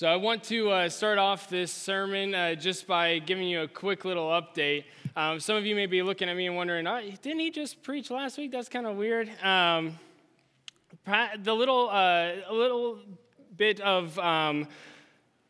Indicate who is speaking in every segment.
Speaker 1: So, I want to uh, start off this sermon uh, just by giving you a quick little update. Um, some of you may be looking at me and wondering, oh, didn't he just preach last week? That's kind of weird. Um, the little, uh, little bit of um,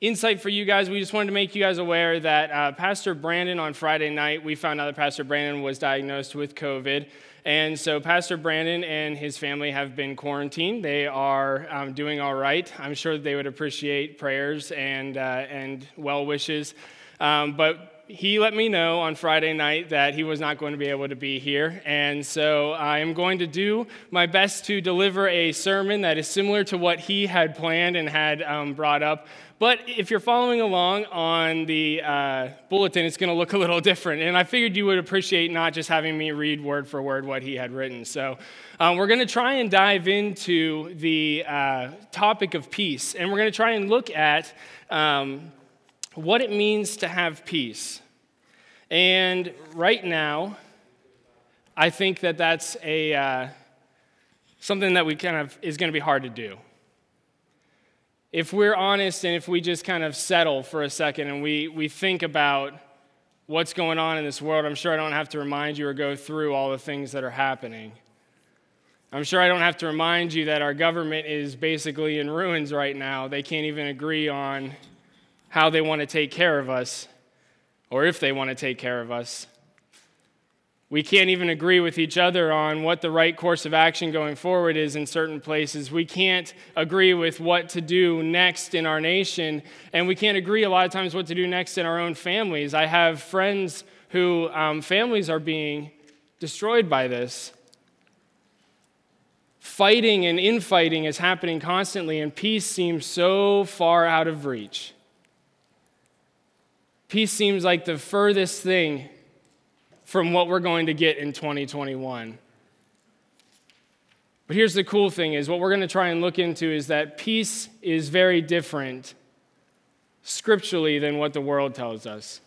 Speaker 1: insight for you guys, we just wanted to make you guys aware that uh, Pastor Brandon on Friday night, we found out that Pastor Brandon was diagnosed with COVID. And so, Pastor Brandon and his family have been quarantined. They are um, doing all right. I'm sure they would appreciate prayers and, uh, and well wishes. Um, but he let me know on Friday night that he was not going to be able to be here. And so I am going to do my best to deliver a sermon that is similar to what he had planned and had um, brought up but if you're following along on the uh, bulletin, it's going to look a little different. And I figured you would appreciate not just having me read word for word what he had written. So um, we're going to try and dive into the uh, topic of peace. And we're going to try and look at um, what it means to have peace. And right now, I think that that's a, uh, something that we kind of is going to be hard to do if we're honest and if we just kind of settle for a second and we, we think about what's going on in this world, I'm sure I don't have to remind you or go through all the things that are happening. I'm sure I don't have to remind you that our government is basically in ruins right now. They can't even agree on how they want to take care of us or if they want to take care of us. We can't even agree with each other on what the right course of action going forward is in certain places. We can't agree with what to do next in our nation, and we can't agree a lot of times what to do next in our own families. I have friends who um, families are being destroyed by this. Fighting and infighting is happening constantly, and peace seems so far out of reach. Peace seems like the furthest thing from what we're going to get in 2021. But here's the cool thing is what we're going to try and look into is that peace is very different scripturally than what the world tells us.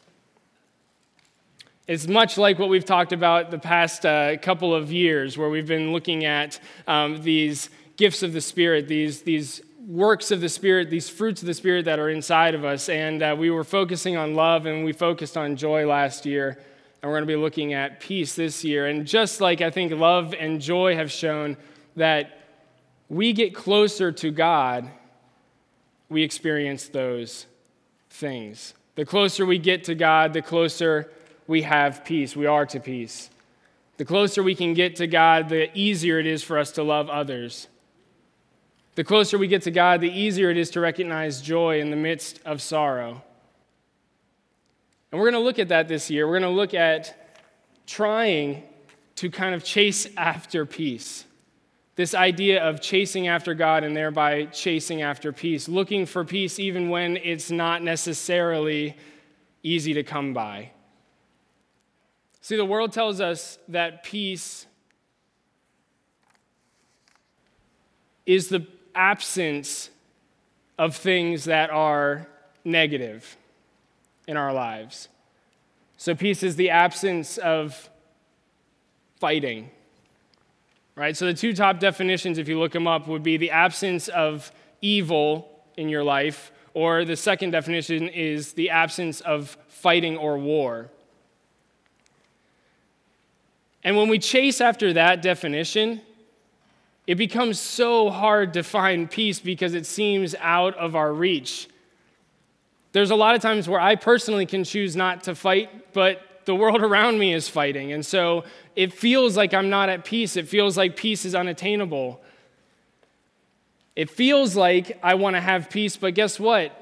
Speaker 1: It's much like what we've talked about the past uh, couple of years, where we've been looking at um, these gifts of the Spirit, these, these works of the Spirit, these fruits of the Spirit that are inside of us. And uh, we were focusing on love and we focused on joy last year and we're going to be looking at peace this year. And just like I think love and joy have shown that we get closer to God, we experience those things. The closer we get to God, the closer we have peace. We are to peace. The closer we can get to God, the easier it is for us to love others. The closer we get to God, the easier it is to recognize joy in the midst of sorrow. And we're going to look at that this year. We're going to look at trying to kind of chase after peace. This idea of chasing after God and thereby chasing after peace, looking for peace even when it's not necessarily easy to come by. See, the world tells us that peace is the absence of things that are negative in our lives. So, peace is the absence of fighting. Right? So, the two top definitions, if you look them up, would be the absence of evil in your life, or the second definition is the absence of fighting or war. And when we chase after that definition, it becomes so hard to find peace because it seems out of our reach. There's a lot of times where I personally can choose not to fight, but the world around me is fighting. And so it feels like I'm not at peace. It feels like peace is unattainable. It feels like I want to have peace, but guess what?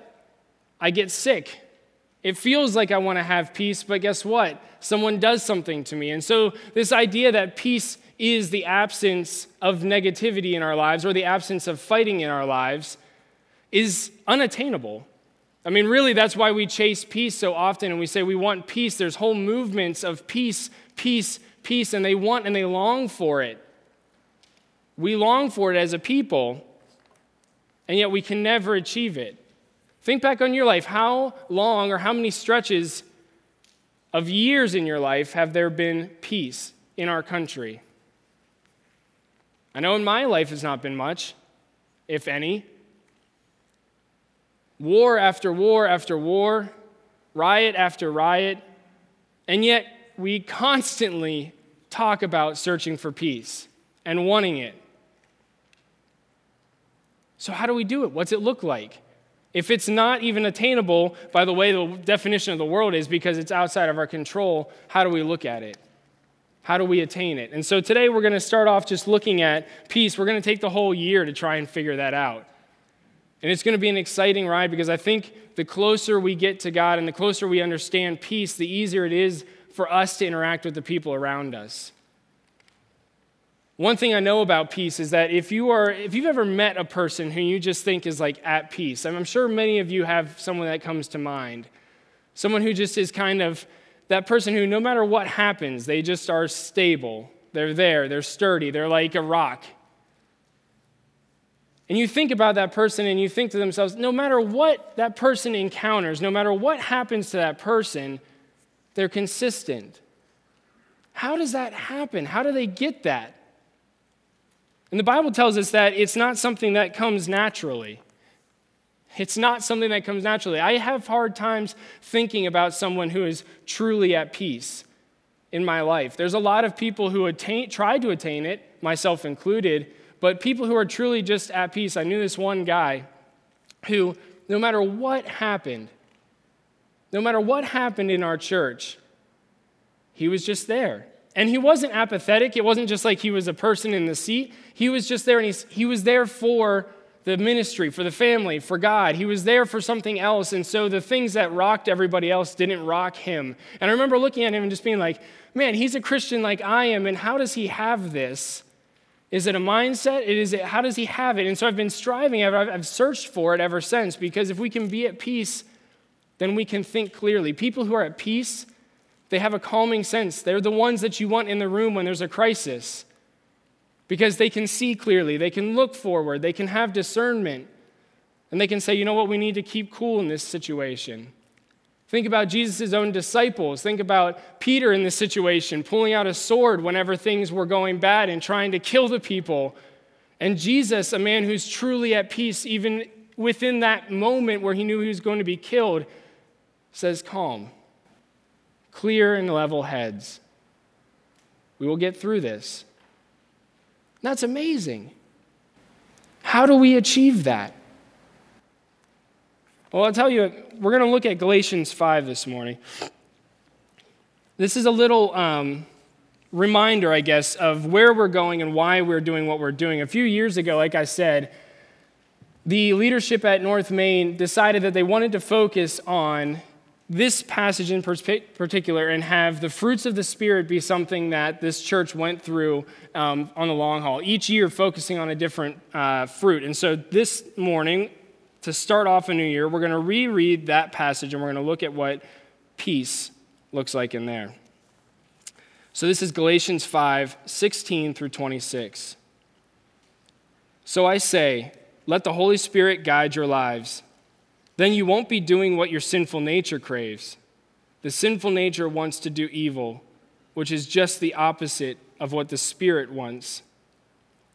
Speaker 1: I get sick. It feels like I want to have peace, but guess what? Someone does something to me. And so, this idea that peace is the absence of negativity in our lives or the absence of fighting in our lives is unattainable. I mean, really, that's why we chase peace so often and we say we want peace. There's whole movements of peace, peace, peace, and they want and they long for it. We long for it as a people, and yet we can never achieve it. Think back on your life. How long or how many stretches of years in your life have there been peace in our country? I know in my life it's not been much, if any. War after war after war, riot after riot, and yet we constantly talk about searching for peace and wanting it. So, how do we do it? What's it look like? If it's not even attainable by the way the definition of the world is because it's outside of our control, how do we look at it? How do we attain it? And so today we're going to start off just looking at peace. We're going to take the whole year to try and figure that out. And it's going to be an exciting ride because I think the closer we get to God and the closer we understand peace, the easier it is for us to interact with the people around us. One thing I know about peace is that if you are if you've ever met a person who you just think is like at peace, I'm sure many of you have someone that comes to mind. Someone who just is kind of that person who no matter what happens, they just are stable. They're there, they're sturdy, they're like a rock. And you think about that person and you think to themselves, no matter what that person encounters, no matter what happens to that person, they're consistent. How does that happen? How do they get that? And the Bible tells us that it's not something that comes naturally. It's not something that comes naturally. I have hard times thinking about someone who is truly at peace in my life. There's a lot of people who attain, tried to attain it, myself included, but people who are truly just at peace. I knew this one guy who, no matter what happened, no matter what happened in our church, he was just there. And he wasn't apathetic. It wasn't just like he was a person in the seat. He was just there and he's, he was there for the ministry, for the family, for God. He was there for something else. And so the things that rocked everybody else didn't rock him. And I remember looking at him and just being like, man, he's a Christian like I am. And how does he have this? Is it a mindset? It is it, how does he have it? And so I've been striving, I've, I've searched for it ever since because if we can be at peace, then we can think clearly. People who are at peace, they have a calming sense. They're the ones that you want in the room when there's a crisis because they can see clearly, they can look forward, they can have discernment, and they can say, you know what, we need to keep cool in this situation. Think about Jesus' own disciples. Think about Peter in this situation, pulling out a sword whenever things were going bad and trying to kill the people. And Jesus, a man who's truly at peace, even within that moment where he knew he was going to be killed, says, Calm clear and level heads. We will get through this. That's amazing. How do we achieve that? Well, I'll tell you, we're going to look at Galatians 5 this morning. This is a little um, reminder, I guess, of where we're going and why we're doing what we're doing. A few years ago, like I said, the leadership at North Main decided that they wanted to focus on this passage in particular and have the fruits of the Spirit be something that this church went through um, on the long haul, each year focusing on a different uh, fruit. And so this morning, to start off a new year, we're going to reread that passage and we're going to look at what peace looks like in there. So this is Galatians 5 16 through 26. So I say, let the Holy Spirit guide your lives then you won't be doing what your sinful nature craves. The sinful nature wants to do evil, which is just the opposite of what the Spirit wants.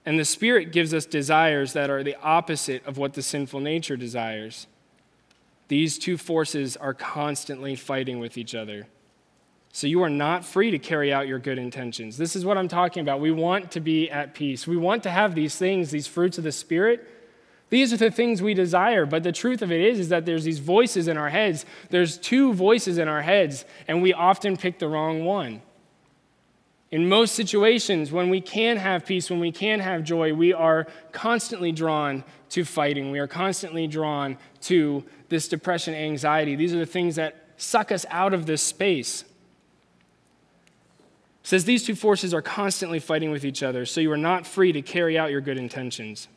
Speaker 1: And the Spirit gives us desires that are the opposite of what the sinful nature desires. These two forces are constantly fighting with each other. So you are not free to carry out your good intentions. This is what I'm talking about. We want to be at peace. We want to have these things, these fruits of the Spirit these are the things we desire, but the truth of it is, is that there's these voices in our heads. There's two voices in our heads, and we often pick the wrong one. In most situations, when we can have peace, when we can have joy, we are constantly drawn to fighting. We are constantly drawn to this depression, anxiety. These are the things that suck us out of this space. It says these two forces are constantly fighting with each other, so you are not free to carry out your good intentions.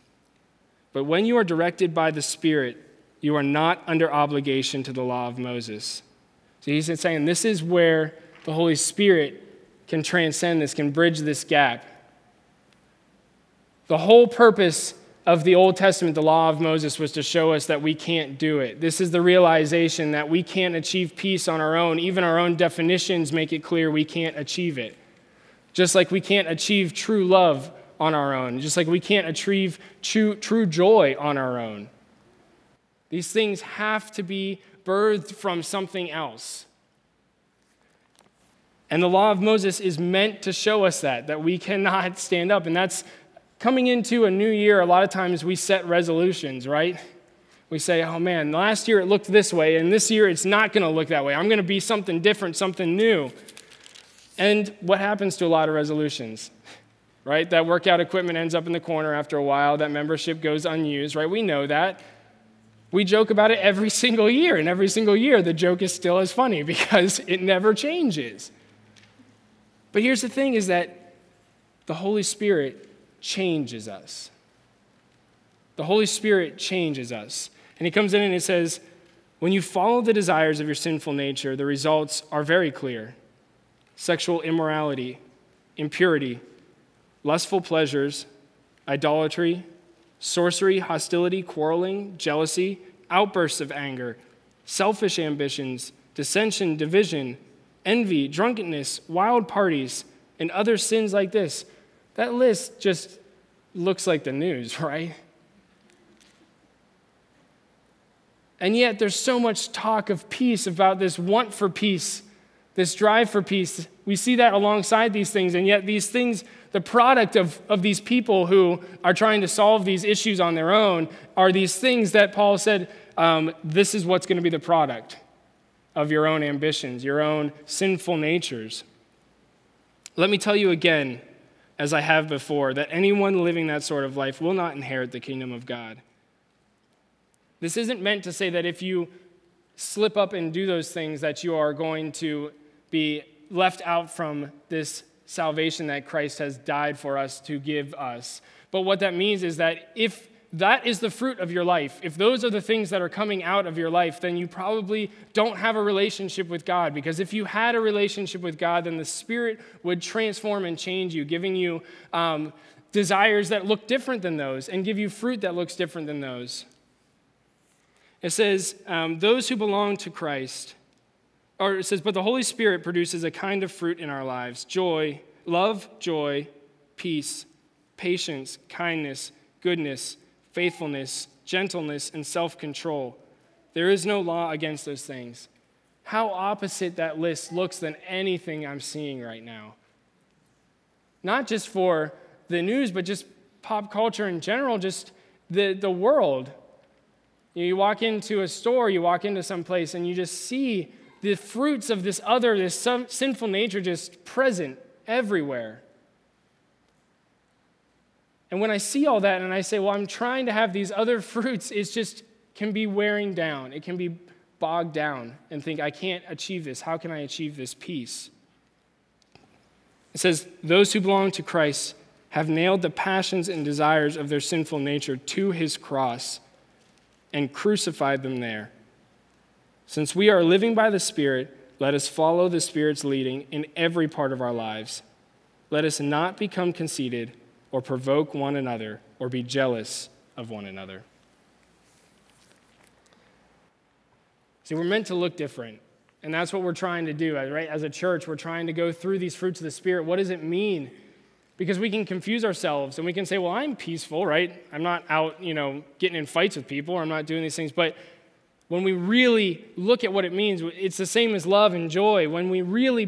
Speaker 1: But when you are directed by the Spirit, You are not under obligation to the law of Moses. So he's saying this is where the Holy Spirit can transcend this, can bridge this gap. The whole purpose of the Old Testament, the law of Moses, was to show us that we can't do it. This is the realization that we can't achieve peace on our own. Even our own definitions make it clear we can't achieve it. Just like we can't achieve true love on our own, just like we can't achieve true, true joy on our own. These things have to be birthed from something else. And the law of Moses is meant to show us that, that we cannot stand up. And that's coming into a new year. A lot of times we set resolutions, right? We say, oh man, last year it looked this way, and this year it's not going to look that way. I'm going to be something different, something new. And what happens to a lot of resolutions? Right? That workout equipment ends up in the corner after a while. That membership goes unused, right? We know that. We joke about it every single year, and every single year the joke is still as funny because it never changes. But here's the thing is that the Holy Spirit changes us. The Holy Spirit changes us. And he comes in and he says, when you follow the desires of your sinful nature, the results are very clear sexual immorality, impurity, lustful pleasures, idolatry, sorcery, hostility, quarreling, jealousy, outbursts of anger, selfish ambitions, dissension, division, envy, drunkenness, wild parties, and other sins like this. That list just looks like the news, right? And yet, there's so much talk of peace about this want for peace, this drive for peace. We see that alongside these things, and yet, these things the product of, of these people who are trying to solve these issues on their own are these things that Paul said um, this is what's going to be the product of your own ambitions, your own sinful natures. Let me tell you again, as I have before, that anyone living that sort of life will not inherit the kingdom of God. This isn't meant to say that if you slip up and do those things that you are going to be left out from this salvation that Christ has died for us to give us. But what that means is that if that is the fruit of your life, if those are the things that are coming out of your life, then you probably don't have a relationship with God. Because if you had a relationship with God, then the Spirit would transform and change you, giving you um, desires that look different than those and give you fruit that looks different than those. It says, um, Those who belong to Christ or it says, but the Holy Spirit produces a kind of fruit in our lives joy, love, joy, peace, patience, kindness, goodness, faithfulness, gentleness, and self control. There is no law against those things. How opposite that list looks than anything I'm seeing right now. Not just for the news, but just pop culture in general, just the, the world. You walk into a store, you walk into some place, and you just see the fruits of this other, this sinful nature just present everywhere. And when I see all that and I say, well, I'm trying to have these other fruits, it just can be wearing down. It can be bogged down and think, I can't achieve this. How can I achieve this peace? It says, Those who belong to Christ have nailed the passions and desires of their sinful nature to his cross and crucified them there. Since we are living by the Spirit, let us follow the Spirit's leading in every part of our lives. Let us not become conceited or provoke one another or be jealous of one another. See, we're meant to look different. And that's what we're trying to do, right? As a church, we're trying to go through these fruits of the Spirit. What does it mean? Because we can confuse ourselves and we can say, well, I'm peaceful, right? I'm not out, you know, getting in fights with people or I'm not doing these things. But when we really look at what it means, it's the same as love and joy. When we really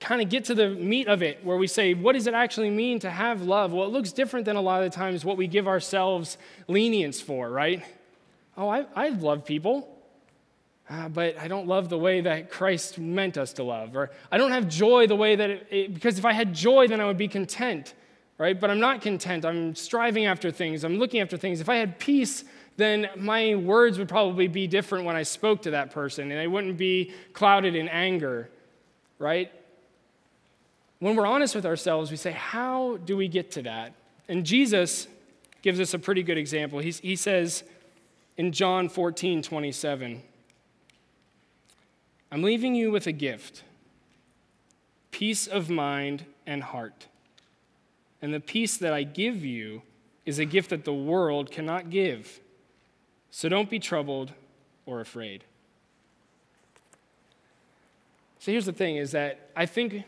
Speaker 1: kind of get to the meat of it, where we say, what does it actually mean to have love? Well, it looks different than a lot of the times what we give ourselves lenience for, right? Oh, I, I love people, uh, but I don't love the way that Christ meant us to love. Or I don't have joy the way that it, it, because if I had joy, then I would be content, right? But I'm not content. I'm striving after things, I'm looking after things. If I had peace, then my words would probably be different when I spoke to that person, and they wouldn't be clouded in anger, right? When we're honest with ourselves, we say, How do we get to that? And Jesus gives us a pretty good example. He says, in John 14 27. I'm leaving you with a gift peace of mind and heart. And the peace that I give you is a gift that the world cannot give. So don't be troubled or afraid. So here's the thing is that I think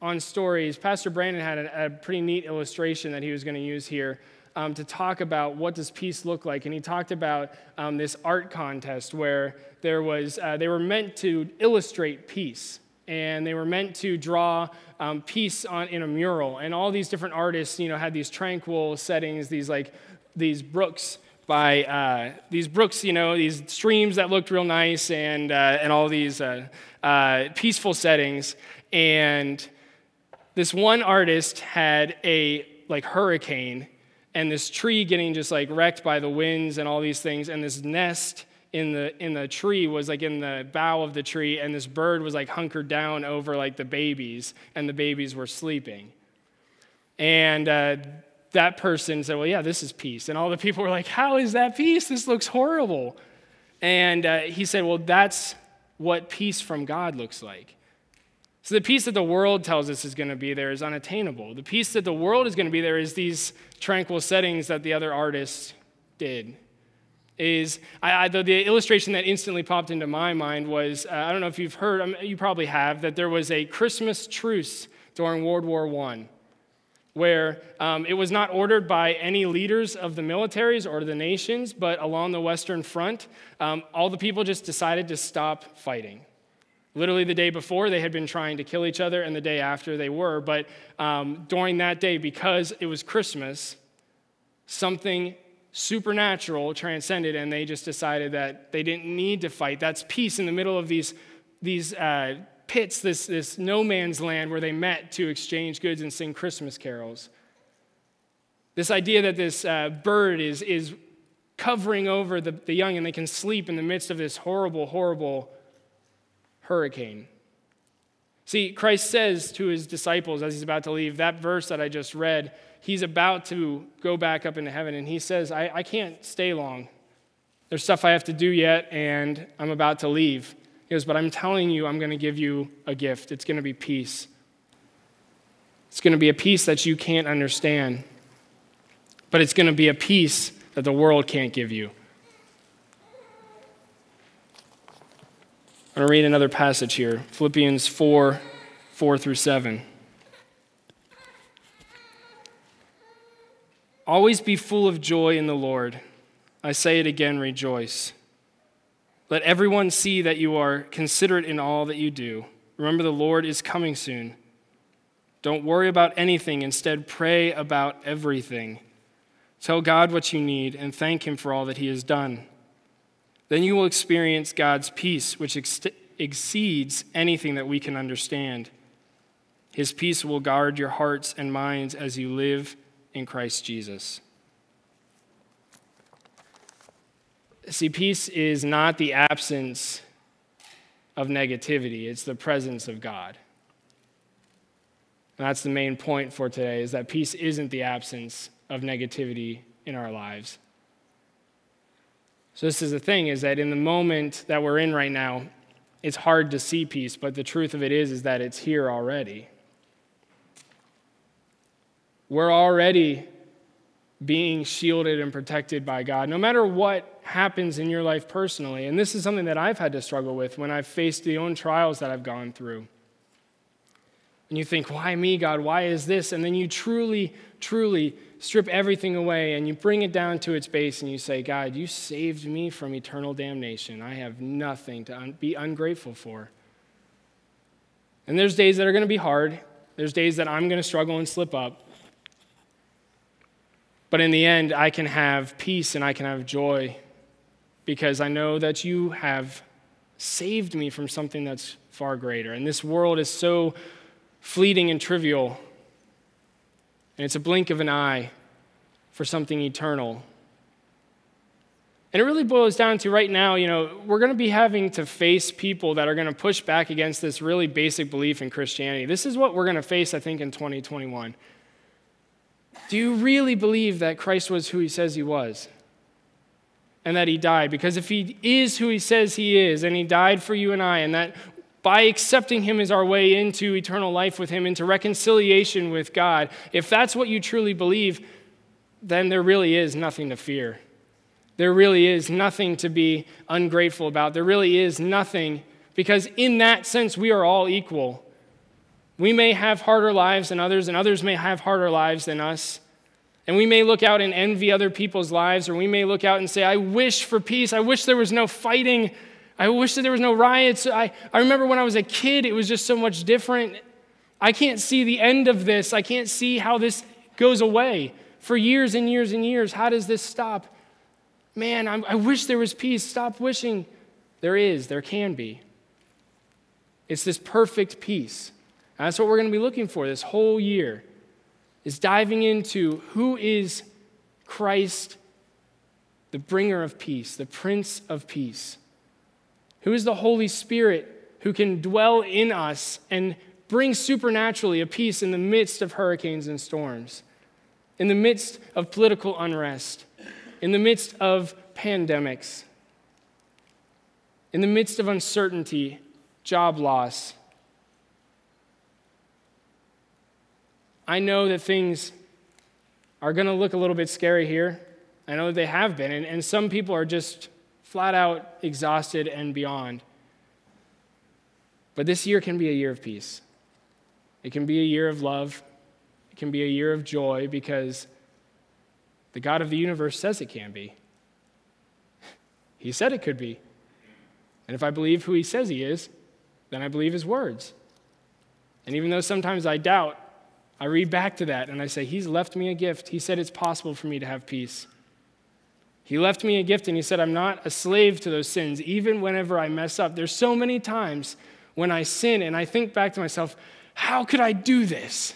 Speaker 1: on stories, Pastor Brandon had a, a pretty neat illustration that he was going to use here um, to talk about what does peace look like. And he talked about um, this art contest where there was, uh, they were meant to illustrate peace. And they were meant to draw um, peace on, in a mural. And all these different artists, you know, had these tranquil settings, these like, these brooks by uh, these brooks, you know, these streams that looked real nice and, uh, and all these uh, uh, peaceful settings. And this one artist had a like hurricane and this tree getting just like wrecked by the winds and all these things and this nest in the in the tree was like in the bough of the tree and this bird was like hunkered down over like the babies and the babies were sleeping. And uh, that person said well yeah this is peace. And all the people were like how is that peace? This looks horrible. And uh, he said well that's what peace from god looks like so the peace that the world tells us is going to be there is unattainable. The peace that the world is going to be there is these tranquil settings that the other artists did. Is I, I, the, the, illustration that instantly popped into my mind was uh, I don't know if you've heard, um, you probably have, that there was a Christmas truce during World War I where um, it was not ordered by any leaders of the militaries or the nations, but along the Western Front, um, all the people just decided to stop fighting. Literally, the day before, they had been trying to kill each other, and the day after, they were. But um, during that day, because it was Christmas, something supernatural transcended, and they just decided that they didn't need to fight. That's peace in the middle of these, these uh, pits, this, this no man's land where they met to exchange goods and sing Christmas carols. This idea that this uh, bird is, is covering over the, the young and they can sleep in the midst of this horrible, horrible hurricane. See, Christ says to his disciples as he's about to leave, that verse that I just read, he's about to go back up into heaven, and he says, I, I can't stay long. There's stuff I have to do yet, and I'm about to leave. He goes, But I'm telling you, I'm going to give you a gift. It's going to be peace. It's going to be a peace that you can't understand, but it's going to be a peace that the world can't give you. I'm going to read another passage here Philippians 4 4 through 7. Always be full of joy in the Lord. I say it again, rejoice. Let everyone see that you are considerate in all that you do. Remember, the Lord is coming soon. Don't worry about anything, instead, pray about everything. Tell God what you need and thank Him for all that He has done. Then you will experience God's peace, which ex- exceeds anything that we can understand. His peace will guard your hearts and minds as you live in Christ Jesus. See, peace is not the absence of negativity, it's the presence of God. And that's the main point for today is that peace isn't the absence of negativity in our lives. So this is the thing is that in the moment that we're in right now, it's hard to see peace, but the truth of it is is that it's here already. We're already being shielded and protected by God. No matter what happens in your life personally, and this is something that I've had to struggle with when I've faced the own trials that I've gone through. And you think, why me, God? Why is this? And then you truly, truly strip everything away and you bring it down to its base and you say, God, you saved me from eternal damnation. I have nothing to un- be ungrateful for. And there's days that are going to be hard. There's days that I'm going to struggle and slip up. But in the end, I can have peace and I can have joy because I know that you have saved me from something that's far greater. And this world is so fleeting and trivial and it's a blink of an eye for something eternal. And it really boils down to right now, you know, we're going to be having to face people that are going to push back against this really basic belief in Christianity. This is what we're going to face, I think, in 2021. Do you really believe that Christ was who he says he was? and that he died. Because if he is who he says he is, and he died for you and I, and that by accepting him as our way into eternal life with him, into reconciliation with God, if that's what you truly believe, then there really is nothing to fear. There really is nothing to be ungrateful about. There really is nothing, because in that sense, we are all equal. We may have harder lives than others, and others may have harder lives than us. And we may look out and envy other people's lives, or we may look out and say, I wish for peace. I wish there was no fighting. I wish that there was no riots. I, I remember when I was a kid, it was just so much different. I can't see the end of this. I can't see how this goes away for years and years and years. How does this stop? Man, I, I wish there was peace. Stop wishing. There is, there can be. It's this perfect peace. And that's what we're going to be looking for this whole year is diving into who is Christ, the bringer of peace, the prince of peace. Who is the Holy Spirit who can dwell in us and bring supernaturally a peace in the midst of hurricanes and storms, in the midst of political unrest, in the midst of pandemics, in the midst of uncertainty, job loss. I know that things are going to look a little bit scary here. I know that they have been, and, and some people are just flat out exhausted and beyond. But this year can be a year of peace. It can be a year of love. It can be a year of joy because the God of the universe says it can be. He said it could be. And if I believe who he says he is, then I believe his words. And even though sometimes I doubt, I read back to that and I say, He's left me a gift. He said it's possible for me to have peace. He left me a gift and He said, I'm not a slave to those sins, even whenever I mess up. There's so many times when I sin and I think back to myself, How could I do this?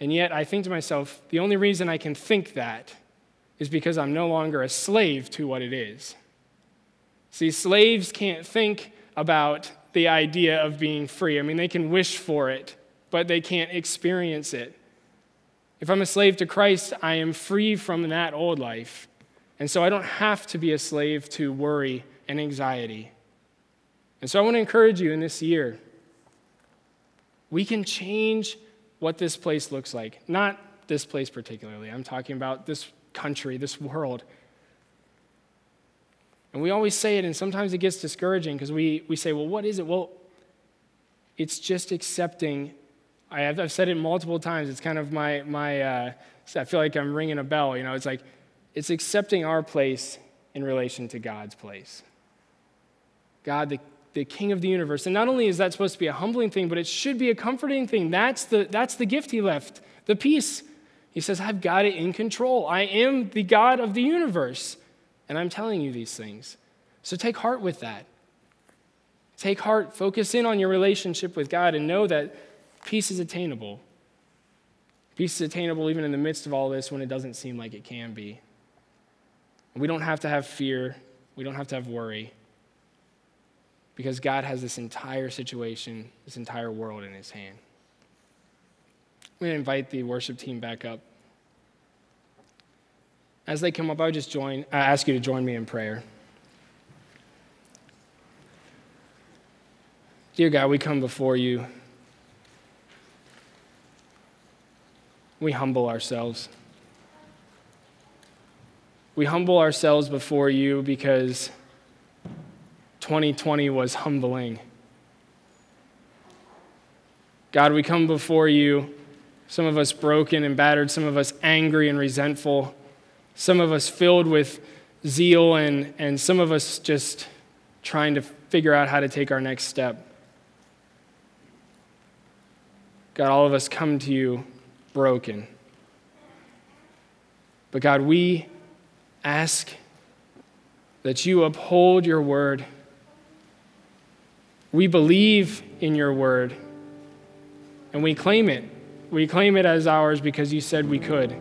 Speaker 1: And yet I think to myself, the only reason I can think that is because I'm no longer a slave to what it is. See, slaves can't think about the idea of being free. I mean, they can wish for it, but they can't experience it. If I'm a slave to Christ, I am free from that old life. And so I don't have to be a slave to worry and anxiety. And so I want to encourage you in this year we can change what this place looks like. Not this place particularly, I'm talking about this country, this world. And we always say it, and sometimes it gets discouraging because we, we say, well, what is it? Well, it's just accepting. I have, I've said it multiple times. It's kind of my, my uh, I feel like I'm ringing a bell. You know, it's like, it's accepting our place in relation to God's place. God, the, the King of the universe. And not only is that supposed to be a humbling thing, but it should be a comforting thing. That's the, that's the gift he left the peace. He says, I've got it in control. I am the God of the universe. And I'm telling you these things. So take heart with that. Take heart, focus in on your relationship with God, and know that peace is attainable. Peace is attainable even in the midst of all this when it doesn't seem like it can be. We don't have to have fear, we don't have to have worry because God has this entire situation, this entire world in his hand. I'm going to invite the worship team back up. As they come up, I would just join, I ask you to join me in prayer. Dear God, we come before you. We humble ourselves. We humble ourselves before you because 2020 was humbling. God, we come before you, some of us broken and battered, some of us angry and resentful, some of us filled with zeal, and, and some of us just trying to figure out how to take our next step. God, all of us come to you broken. But God, we ask that you uphold your word we believe in your word and we claim it. We claim it as ours because you said we could.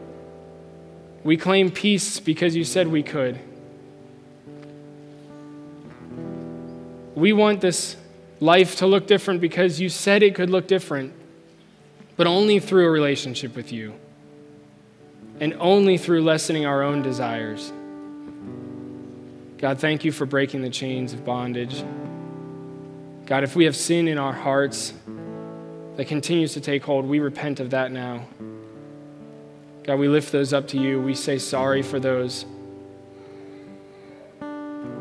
Speaker 1: We claim peace because you said we could. We want this life to look different because you said it could look different, but only through a relationship with you and only through lessening our own desires. God, thank you for breaking the chains of bondage. God, if we have sin in our hearts that continues to take hold, we repent of that now. God, we lift those up to you. We say sorry for those.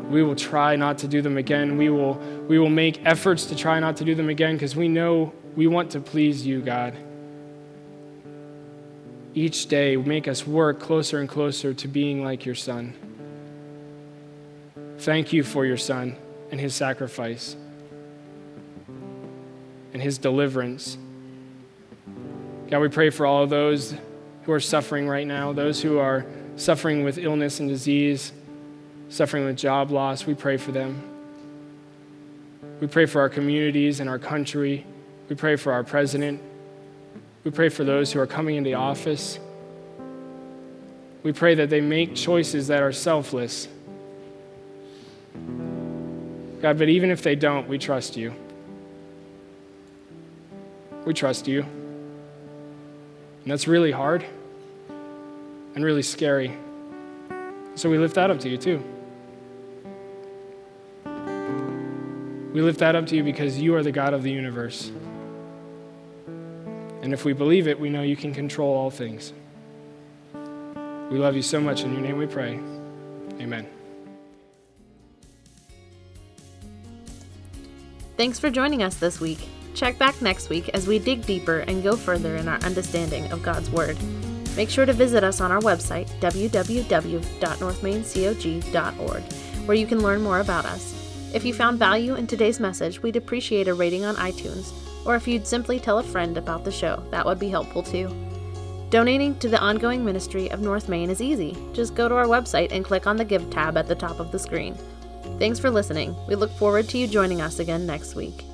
Speaker 1: We will try not to do them again. We will, we will make efforts to try not to do them again because we know we want to please you, God. Each day, make us work closer and closer to being like your Son. Thank you for your Son and his sacrifice and his deliverance. God, we pray for all of those who are suffering right now, those who are suffering with illness and disease, suffering with job loss. We pray for them. We pray for our communities and our country. We pray for our president. We pray for those who are coming into office. We pray that they make choices that are selfless. God, but even if they don't, we trust you. We trust you. And that's really hard and really scary. So we lift that up to you too. We lift that up to you because you are the God of the universe. And if we believe it, we know you can control all things. We love you so much. In your name we pray. Amen.
Speaker 2: Thanks for joining us this week. Check back next week as we dig deeper and go further in our understanding of God's Word. Make sure to visit us on our website, www.northmaincog.org, where you can learn more about us. If you found value in today's message, we'd appreciate a rating on iTunes, or if you'd simply tell a friend about the show, that would be helpful too. Donating to the ongoing ministry of North Main is easy. Just go to our website and click on the Give tab at the top of the screen. Thanks for listening. We look forward to you joining us again next week.